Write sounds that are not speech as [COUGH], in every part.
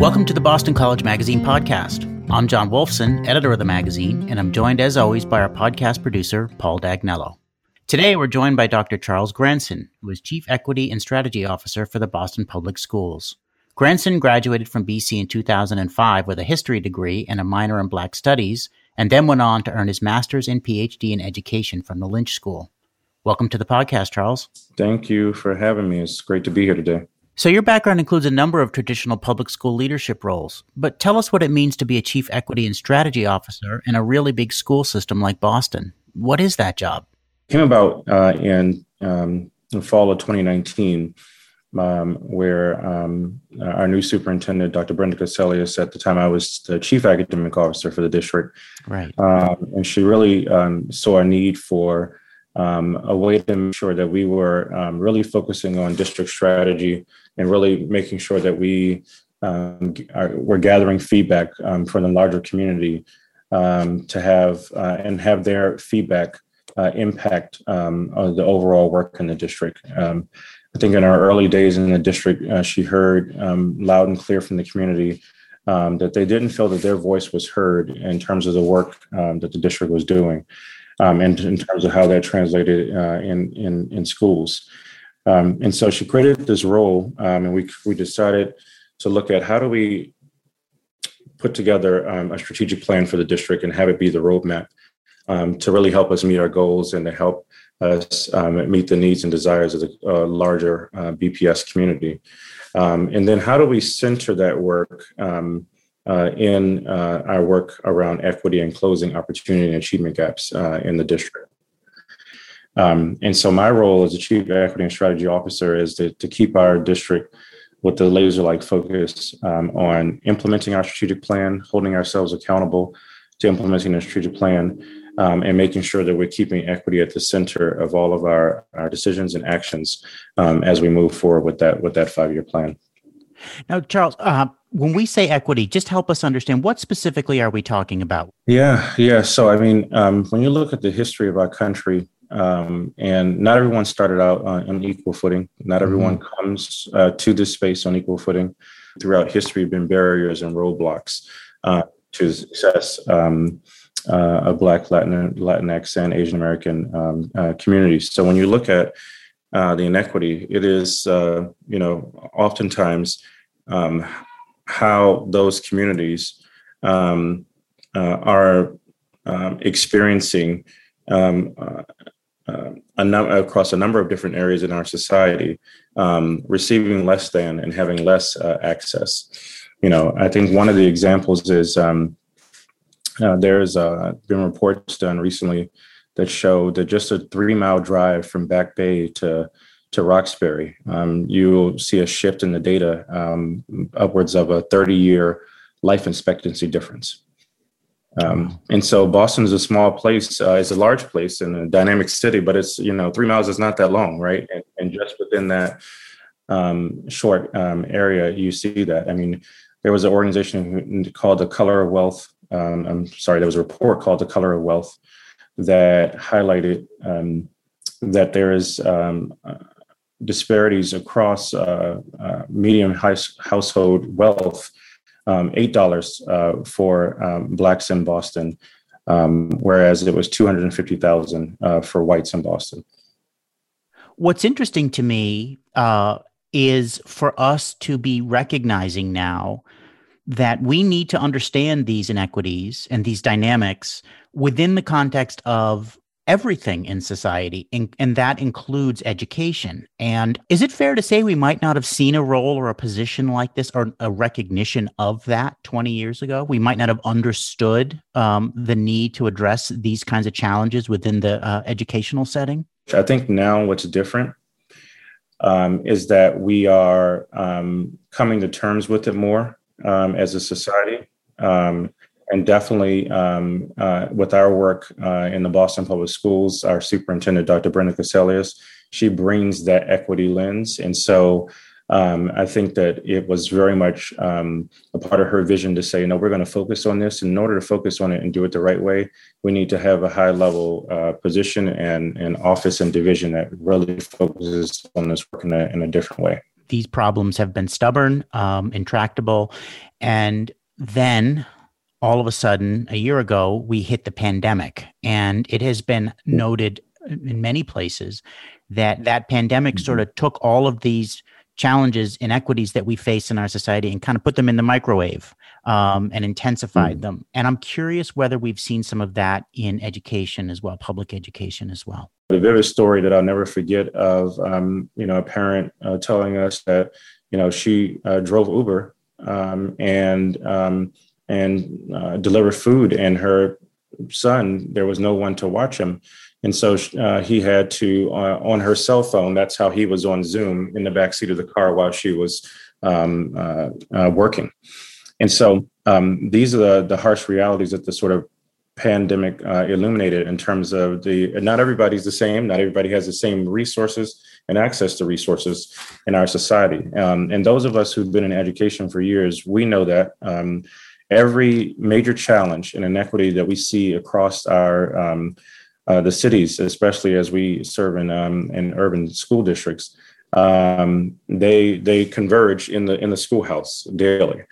Welcome to the Boston College Magazine podcast. I'm John Wolfson, editor of the magazine, and I'm joined as always by our podcast producer, Paul Dagnello. Today, we're joined by Dr. Charles Grandson, who is Chief Equity and Strategy Officer for the Boston Public Schools. Grandson graduated from BC in 2005 with a history degree and a minor in Black Studies, and then went on to earn his master's and PhD in education from the Lynch School. Welcome to the podcast, Charles. Thank you for having me. It's great to be here today. So, your background includes a number of traditional public school leadership roles, but tell us what it means to be a chief equity and strategy officer in a really big school system like Boston. What is that job? Came about uh, in um, the fall of 2019, um, where um, our new superintendent, Dr. Brenda Cassellius, at the time I was the chief academic officer for the district, right, um, and she really um, saw a need for um, a way to make sure that we were really focusing on district strategy and really making sure that we um, are, we're gathering feedback um, from the larger community um, to have uh, and have their feedback uh, impact um, on the overall work in the district. Um, I think in our early days in the district, uh, she heard um, loud and clear from the community that they didn't feel that their voice was heard in terms of the work that the district was doing, and in terms of how that translated uh, in in in schools. Um, and so she created this role, um, and we we decided to look at how do we put together um, a strategic plan for the district and have it be the roadmap um, to really help us meet our goals and to help us um, meet the needs and desires of the uh, larger uh, BPS community. Um, and then how do we center that work uh, in uh, our work around equity and closing opportunity and achievement gaps uh, in the district? Um, and so my role as a chief equity and strategy officer is to, to keep our district with the laser like focus um, on implementing our strategic plan, holding ourselves accountable to implementing the strategic plan, um, and making sure that we're keeping equity at the center of all of our, our decisions and actions um, as we move forward with that with that five year plan. Now, Charles, uh, when we say equity, just help us understand what specifically are we talking about? Yeah, yeah. So, I mean, um, when you look at the history of our country, um, and not everyone started out on, on equal footing. Not everyone mm-hmm. comes uh, to this space on equal footing. Throughout history, been barriers and roadblocks uh, to success um, uh, of Black, Latin, Latinx, and Asian American um, uh, communities. So when you look at uh, the inequity, it is uh, you know oftentimes um, how those communities um, are um, experiencing um, uh, uh, a num- across a number of different areas in our society, um, receiving less than and having less uh, access. You know, I think one of the examples is um, uh, there's uh, been reports done recently that show that just a three mile drive from Back Bay to to Roxbury, um, you will see a shift in the data um, upwards of a 30 year life expectancy difference. Um, and so Boston is a small place. Uh, it's a large place and a dynamic city, but it's you know three miles is not that long, right? And, and just within that um, short um, area, you see that. I mean, there was an organization called the Color of Wealth. Um, I'm sorry, there was a report called the Color of Wealth that highlighted um, that there is um, uh, disparities across uh, uh, medium high household wealth um, eight dollars uh, for um, blacks in Boston, um, whereas it was two hundred and fifty thousand uh, for whites in Boston. What's interesting to me uh, is for us to be recognizing now that we need to understand these inequities and these dynamics within the context of everything in society, and, and that includes education. And is it fair to say we might not have seen a role or a position like this or a recognition of that 20 years ago? We might not have understood um, the need to address these kinds of challenges within the uh, educational setting? I think now what's different um, is that we are um, coming to terms with it more um, as a society. Um, and definitely um, uh, with our work uh, in the Boston Public Schools, our superintendent, Dr. Brenda Cassellius, she brings that equity lens. And so um, I think that it was very much um, a part of her vision to say, no, we're going to focus on this. And in order to focus on it and do it the right way, we need to have a high level uh, position and, and office and division that really focuses on this work in a, in a different way these problems have been stubborn, um, intractable, And then all of a sudden, a year ago, we hit the pandemic. And it has been noted in many places that that pandemic mm-hmm. sort of took all of these challenges, inequities that we face in our society and kind of put them in the microwave um, and intensified mm. them. And I'm curious whether we've seen some of that in education as well, public education as well. A vivid story that I'll never forget of, um, you know, a parent uh, telling us that, you know, she uh, drove Uber um, and um, and uh, delivered food, and her son there was no one to watch him, and so uh, he had to uh, on her cell phone. That's how he was on Zoom in the back seat of the car while she was um, uh, uh, working. And so um, these are the, the harsh realities that the sort of pandemic uh, illuminated in terms of the not everybody's the same not everybody has the same resources and access to resources in our society um, and those of us who've been in education for years we know that um, every major challenge and inequity that we see across our um, uh, the cities especially as we serve in um, in urban school districts um, they they converge in the in the schoolhouse daily.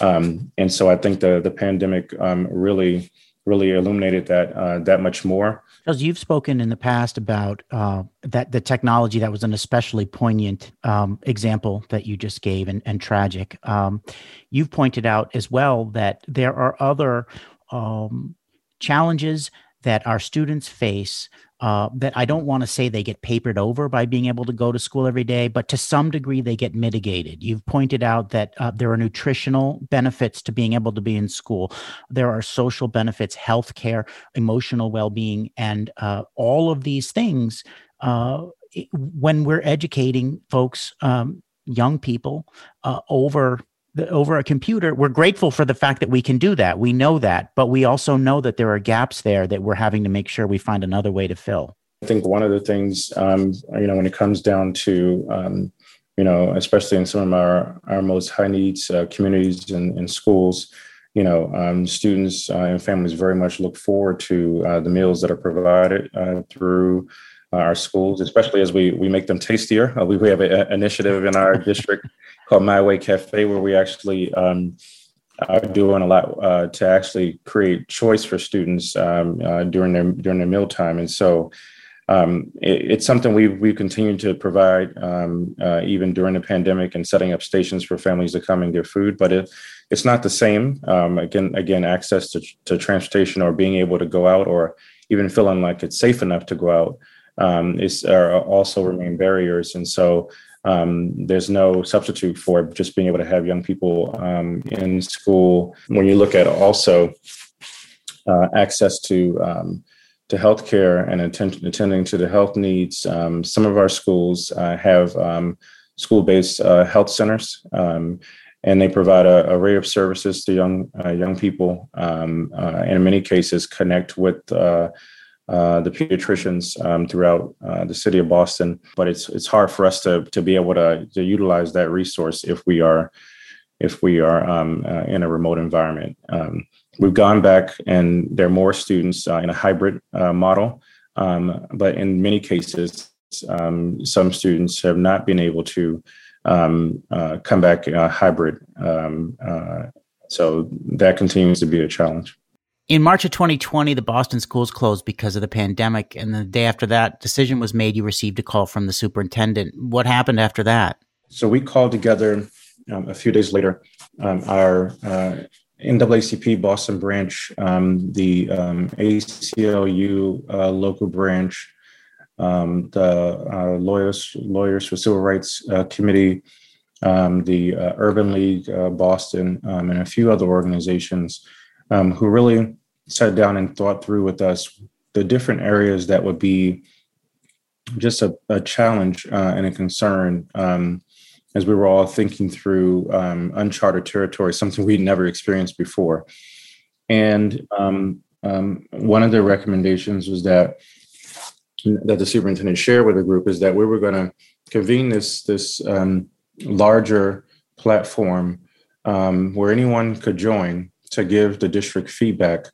Um, and so I think the the pandemic um, really really illuminated that uh, that much more. Because you've spoken in the past about uh, that the technology that was an especially poignant um, example that you just gave and, and tragic. Um, you've pointed out as well that there are other um, challenges that our students face uh, that I don't want to say they get papered over by being able to go to school every day, but to some degree they get mitigated. You've pointed out that uh, there are nutritional benefits to being able to be in school. There are social benefits, health care, emotional well being, and uh, all of these things. Uh, when we're educating folks, um, young people, uh, over the, over a computer, we're grateful for the fact that we can do that. We know that, but we also know that there are gaps there that we're having to make sure we find another way to fill. I think one of the things, um, you know, when it comes down to, um, you know, especially in some of our, our most high needs uh, communities and, and, schools, you know, um, students uh, and families very much look forward to uh, the meals that are provided uh, through uh, our schools, especially as we we make them tastier. Uh, we, we have an initiative in our [LAUGHS] district called My Way Cafe, where we actually um, are doing a lot uh, to actually create choice for students um, uh, during their during their mealtime, and so. Um, it, it's something we we continue to provide um, uh, even during the pandemic and setting up stations for families to come and get food. But it, it's not the same. Um, again, again, access to, to transportation or being able to go out or even feeling like it's safe enough to go out um, is are also remain barriers. And so um, there's no substitute for just being able to have young people um, in school. When you look at also uh, access to um, to healthcare and attend- attending to the health needs, um, some of our schools uh, have um, school-based uh, health centers, um, and they provide a, array of services to young uh, young people, and uh, in many cases connect with uh, uh, the pediatricians um, throughout uh, the city of Boston. But it's it's hard for us to to be able to to utilize that resource if we are if we are um, uh, in a remote environment. Um, we've gone back, and there are more students uh, in a hybrid uh, model, um, but in many cases, um, some students have not been able to um, come back hybrid. so that continues to be a challenge. In March of 2020, the Boston schools closed because of the pandemic. And the day after that decision was made, you received a call from the superintendent. What happened after that? So we called together um, a few days later um, our uh, NAACP Boston branch, um, the um, ACLU uh, local branch, um, the uh, Lawyers, Lawyers for Civil Rights uh, Committee, um, the uh, Urban League uh, Boston, and a few other organizations um, who really sat down and thought through with us the different areas that would be just a, a challenge uh, and a concern um, as we were all thinking through um, uncharted territory, something we'd never experienced before. And um, um one of the recommendations was that that the superintendent shared with the group is that we were going to convene this this um, larger platform um, where anyone could join to give the district feedback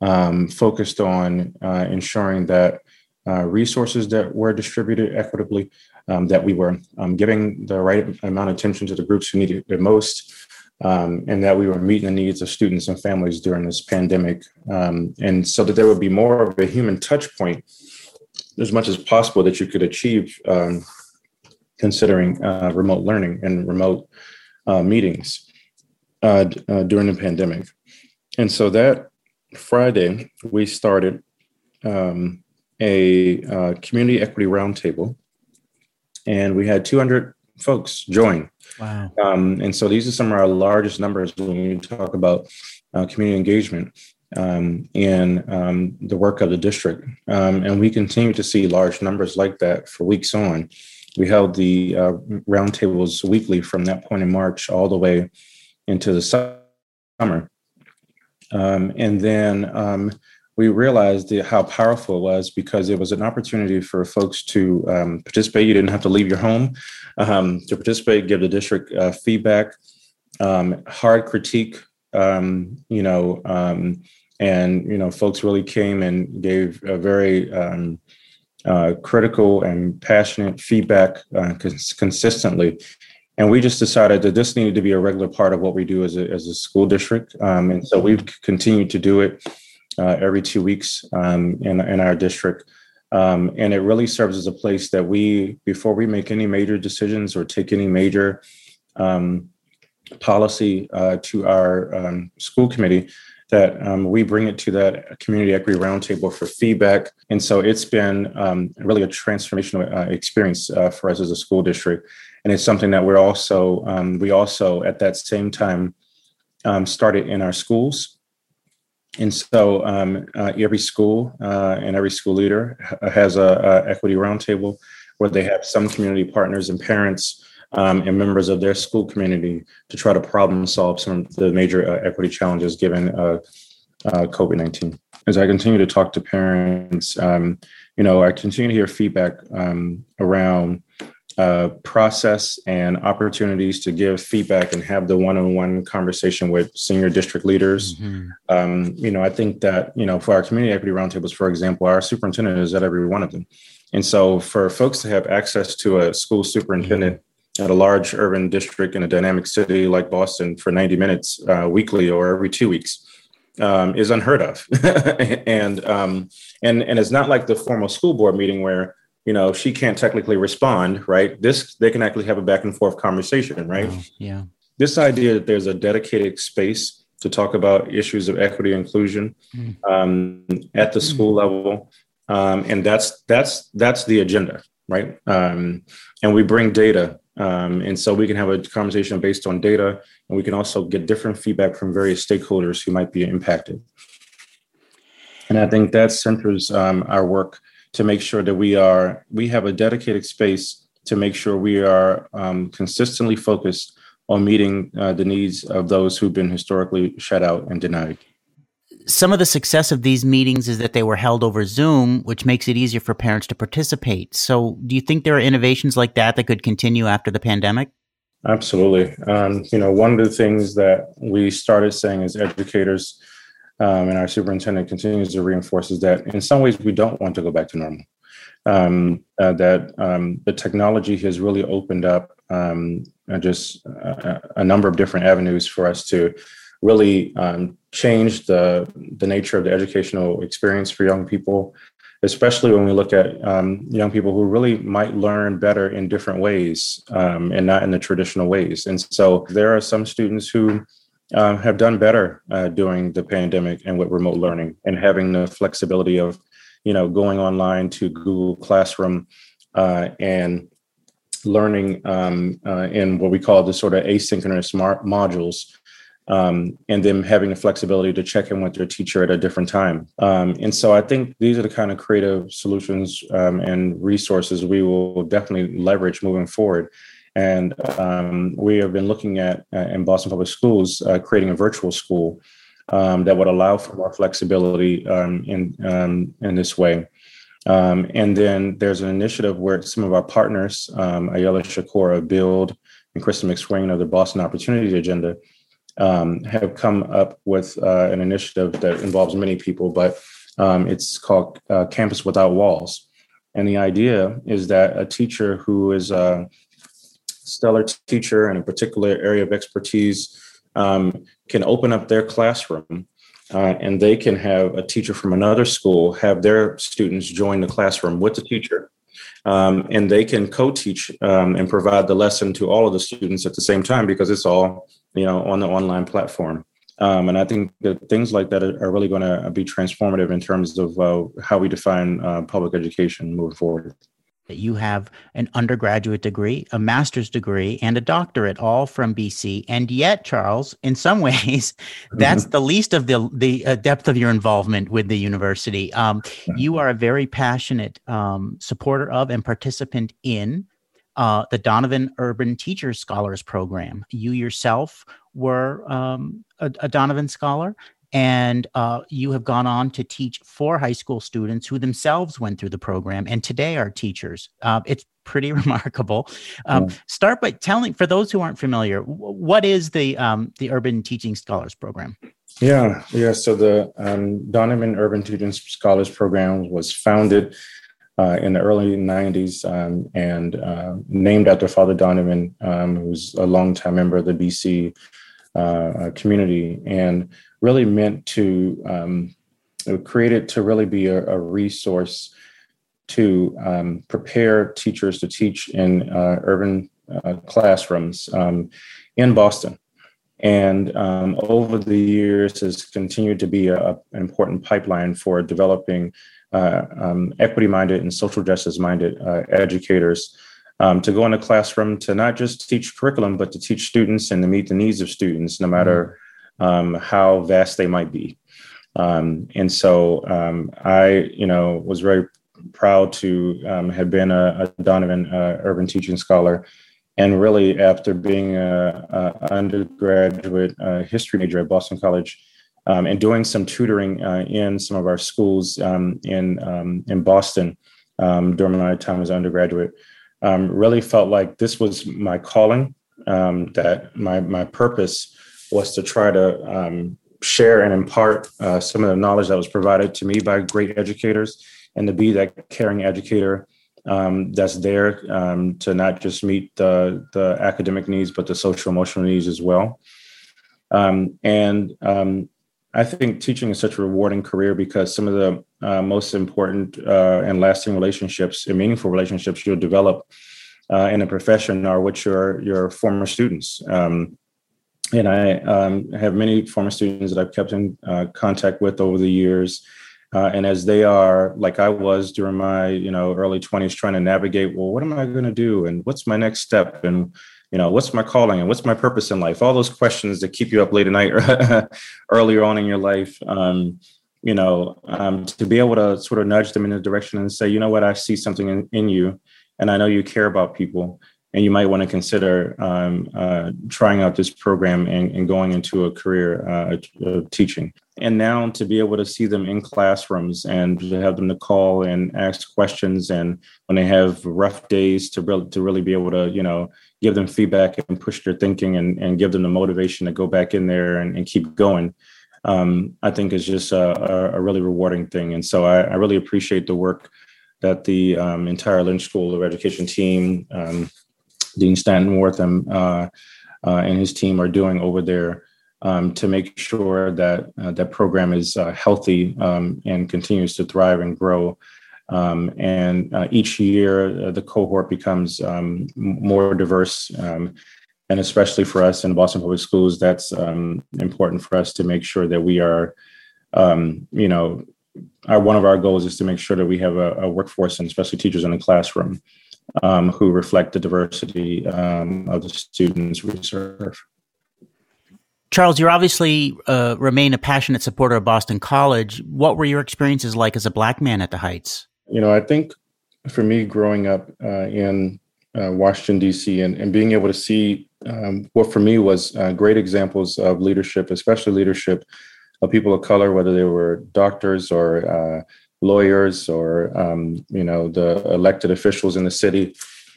um, focused on uh, ensuring that uh, resources that were distributed equitably, um, that we were um, giving the right amount of attention to the groups who needed it most, um, and that we were meeting the needs of students and families during this pandemic. Um, and so that there would be more of a human touch point as much as possible that you could achieve considering uh, remote learning and remote uh, meetings uh, uh, during the pandemic. And so that Friday, we started um, a uh, community equity roundtable, and we had 200 folks join. Wow. Um, and so these are some of our largest numbers when we talk about uh, community engagement um, in um, the work of the district. Um, and we continue to see large numbers like that for weeks on. We held the uh, roundtables weekly from that point in March all the way into the summer. Um, and then um, we realized how powerful it was because it was an opportunity for folks to um, participate. You didn't have to leave your home um, to participate, give the district uh, feedback, um, hard critique, um, you know, and you know, folks really came and gave a very uh, critical and passionate feedback uh, cons- consistently. And we just decided that this needed to be a regular part of what we do as a, as a school district. Um, and so we've continued to do it uh, every two weeks um, in, in our district. Um, and it really serves as a place that we, before we make any major decisions or take any major um, policy uh, to our um, school committee, that um, we bring it to that community equity roundtable for feedback. And so it's been um, really a transformational uh, experience uh, for us as a school district. And it's something that we're also, um, we also at that same time um, started in our schools. And so um, uh, every school uh, and every school leader has a, a equity roundtable where they have some community partners and parents um, and members of their school community to try to problem solve some of the major uh, equity challenges given uh, uh, COVID 19. As I continue to talk to parents, um, you know, I continue to hear feedback um, around uh, process and opportunities to give feedback and have the one-on-one conversation with senior district leaders. Mm-hmm. Um, you know, I think that you know for our community equity roundtables, for example, our superintendent is at every one of them, and so for folks to have access to a school superintendent at a large urban district in a dynamic city like Boston for 90 minutes uh, weekly or every two weeks um, is unheard of. [LAUGHS] and, um, and, and it's not like the formal school board meeting where, you know, she can't technically respond, right? This, they can actually have a back and forth conversation, right? Oh, yeah. This idea that there's a dedicated space to talk about issues of equity inclusion mm. um, at the school level. Um, and that's, that's, that's the agenda, right? Um, and we bring data um, and so we can have a conversation based on data, and we can also get different feedback from various stakeholders who might be impacted. And I think that centers um, our work to make sure that we are we have a dedicated space to make sure we are um, consistently focused on meeting uh, the needs of those who've been historically shut out and denied some of the success of these meetings is that they were held over Zoom, which makes it easier for parents to participate. So, do you think there are innovations like that that could continue after the pandemic? Absolutely. Um, you know, one of the things that we started saying as educators, um, and our superintendent continues to reinforce, is that in some ways we don't want to go back to normal. Um, uh, that um, the technology has really opened up um, just a, a number of different avenues for us to really um, changed the, the nature of the educational experience for young people, especially when we look at um, young people who really might learn better in different ways um, and not in the traditional ways. And so there are some students who uh, have done better uh, during the pandemic and with remote learning and having the flexibility of, you know, going online to Google Classroom uh, and learning um, uh, in what we call the sort of asynchronous modules um, and them having the flexibility to check in with their teacher at a different time. Um, and so I think these are the kind of creative solutions um, and resources we will definitely leverage moving forward. And um, we have been looking at uh, in Boston Public Schools uh, creating a virtual school um, that would allow for more flexibility um, in in this way. Um, and then there's an initiative where some of our partners, um, Ayala Shakora, Build, and Kristin McSwain of the Boston Opportunity Agenda, um, have come up with uh, an initiative that involves many people, but um, it's called uh, Campus Without Walls. And the idea is that a teacher who is a stellar teacher in a particular area of expertise um, can open up their classroom uh, and they can have a teacher from another school have their students join the classroom with the teacher. Um, and they can co-teach um, and provide the lesson to all of the students at the same time because it's all you know on the online platform. Um, and I think that things like that are, really going to be transformative in terms of uh, how we define uh, public education moving forward that you have an undergraduate degree, a master's degree, and a doctorate, all from BC. And yet, Charles, in some [LAUGHS] ways, that's mm-hmm. [LAUGHS] the least of the the uh, depth of your involvement with the university. Um, you are a very passionate um, supporter of and participant in uh, the Donovan Urban Teachers Scholars Program. You yourself were um, a, a Donovan Scholar, and uh, you have gone on to teach four high school students who themselves went through the program and today are teachers. Uh, it's pretty [LAUGHS] remarkable. Um, yeah. Start by telling, for those who aren't familiar, what is the um, the Urban Teaching Scholars Program? Yeah, yeah. So the um, Donovan Urban Teaching Scholars Program was founded uh, in the early 90s um, and uh, named after Father Donovan, um, who's a longtime member of the BC uh, community. And really meant to um, create it to really be a, a resource to um, prepare teachers to teach in uh, urban uh, classrooms um, in Boston. And um, over the years has continued to be a, an important pipeline for developing uh, um, equity-minded and social justice-minded uh, educators um, to go in a classroom to not just teach curriculum, but to teach students and to meet the needs of students, no matter um, how vast they might be. Um, and so um, I, you know, was very proud to um, have been a, a Donovan uh, Urban Teaching Scholar. And really, after being an undergraduate uh, history major at Boston College, um, and doing some tutoring uh, in some of our schools um, in in Boston during my time as an undergraduate, really felt like this was my calling, that my my purpose was to try to um, share and impart uh, some of the knowledge that was provided to me by great educators and to be that caring educator um, that's there um, to not just meet the, the academic needs, but the social emotional needs as well. Um, and um, I think teaching is such a rewarding career because some of the uh, most important uh, and lasting relationships and meaningful relationships you'll develop uh, in a profession are with your your former students. Um, and I um, have many former students that I've kept in uh, contact with over the years. Uh, and as they are, like I was during my, you know, early 20s, trying to navigate, well, what am I going to do, and what's my next step, and you know, what's my calling, and what's my purpose in life? All those questions that keep you up late at night, [LAUGHS] earlier on in your life. Um, you know, um, to be able to sort of nudge them in the direction and say, you know what, I see something in, in you, and I know you care about people and you might want to consider um, uh, trying out this program and, and going into a career uh, of teaching. And now to be able to see them in classrooms and to have them to call and ask questions, and when they have rough days, to really to really be able to you know give them feedback and push their thinking and, and give them the motivation to go back in there and, and keep going. Um, I think is just a, a, really rewarding thing. And so I, I really appreciate the work that the um, entire Lynch School of Education team, um, Dean Stanton Wortham uh, uh, and his team are doing over there um, to make sure that uh, that program is uh, healthy um, and continues to thrive and grow. Um, and each year, the cohort becomes um, more diverse. Um, and especially for us in Boston Public Schools, that's um, important for us to make sure that we are, you know, our, one of our goals is to make sure that we have a, a workforce and especially teachers in the classroom um, who reflect the diversity um, of the students we serve. Charles, you obviously uh, remain a passionate supporter of Boston College. What were your experiences like as a black man at the Heights? You know, I think for me, growing up uh, in uh, Washington, D.C., and, and, being able to see um, what for me was uh, great examples of leadership, especially leadership of people of color, whether they were doctors or uh, lawyers or um, you know the elected officials in the city.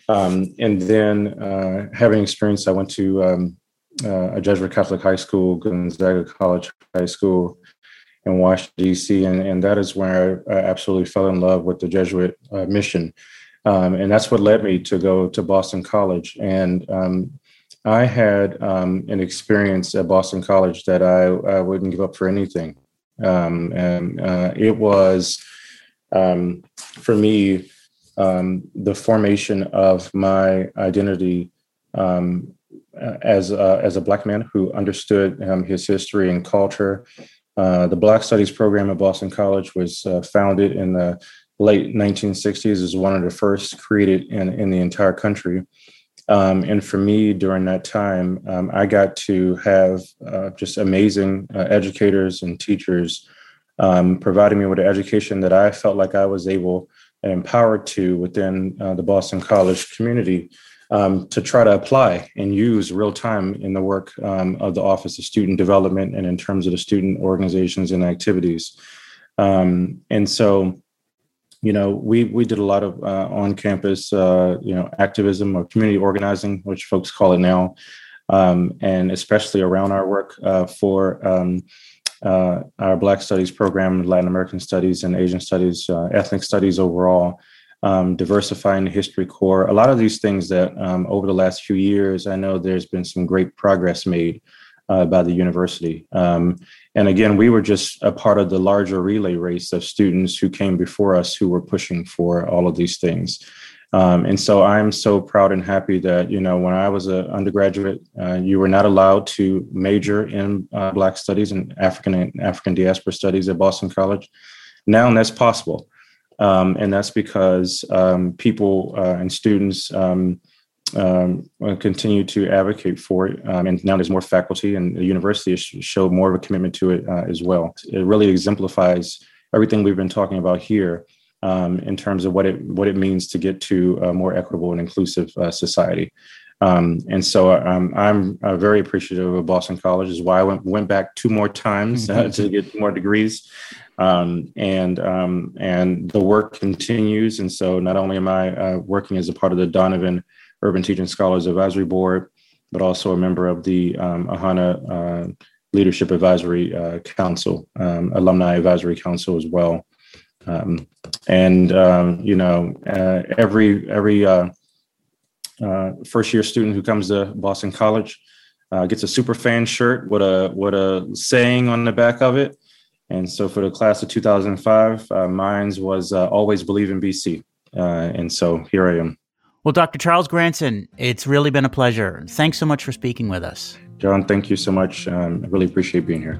Um, and then uh, having experience, I went to um, uh, a Jesuit Catholic high school, Gonzaga College High School in Washington D.C., and, and that is where I absolutely fell in love with the Jesuit uh, mission, um, and that's what led me to go to Boston College. And um, I had um, an experience at Boston College that I, I wouldn't give up for anything. Um, and uh, it was, um, for me, um, the formation of my identity um, as, a, as a Black man who understood um, his history and culture. Uh, the Black Studies program at Boston College was uh, founded in the late 1960s, is one of the first created in, in the entire country. Um, and for me, during that time, um, I got to have uh, just amazing uh, educators and teachers um, providing me with an education that I felt like I was able and empowered to within uh, the Boston College community um, to try to apply and use real time in the work um, of the Office of Student Development and in terms of the student organizations and activities. Um, and so, you know, we we did a lot of uh, on campus, uh, you know, activism or community organizing, which folks call it now, um, and especially around our work uh, for um, uh, our Black Studies program, Latin American Studies, and Asian Studies, uh, ethnic studies overall. Um, diversifying the history core, a lot of these things that um, over the last few years, I know there's been some great progress made uh, by the university. And again, we were just a part of the larger relay race of students who came before us who were pushing for all of these things. Um, and so I'm so proud and happy that, you know, when I was an undergraduate, uh, you were not allowed to major in uh, Black studies and African and African diaspora studies at Boston College. Now that's possible. Um, and that's because um, people uh, and students um, um, continue to advocate for it. Um, and now there's more faculty, and the university has showed more of a commitment to it uh, as well. It really exemplifies everything we've been talking about here um, in terms of what it what it means to get to a more equitable and inclusive uh, society. Um, and so um, I'm uh, very appreciative of Boston College. Is why I went went back two more times uh, to get more degrees, um, and um, and the work continues. And so not only am I uh, working as a part of the Donovan Urban Teaching Scholars Advisory Board, but also a member of the um, AHANA uh, Leadership Advisory uh, Council, um, Alumni Advisory Council as well. Um, and um, you know, uh, every every uh, uh, first year student who comes to Boston College uh, gets a super fan shirt with a with a saying on the back of it. And so for the class of 2005, uh, mine was always believe in BC. and so here I am. Well, Dr. Charles Grandson, it's really been a pleasure. Thanks so much for speaking with us. John, thank you so much. Um, I really appreciate being here.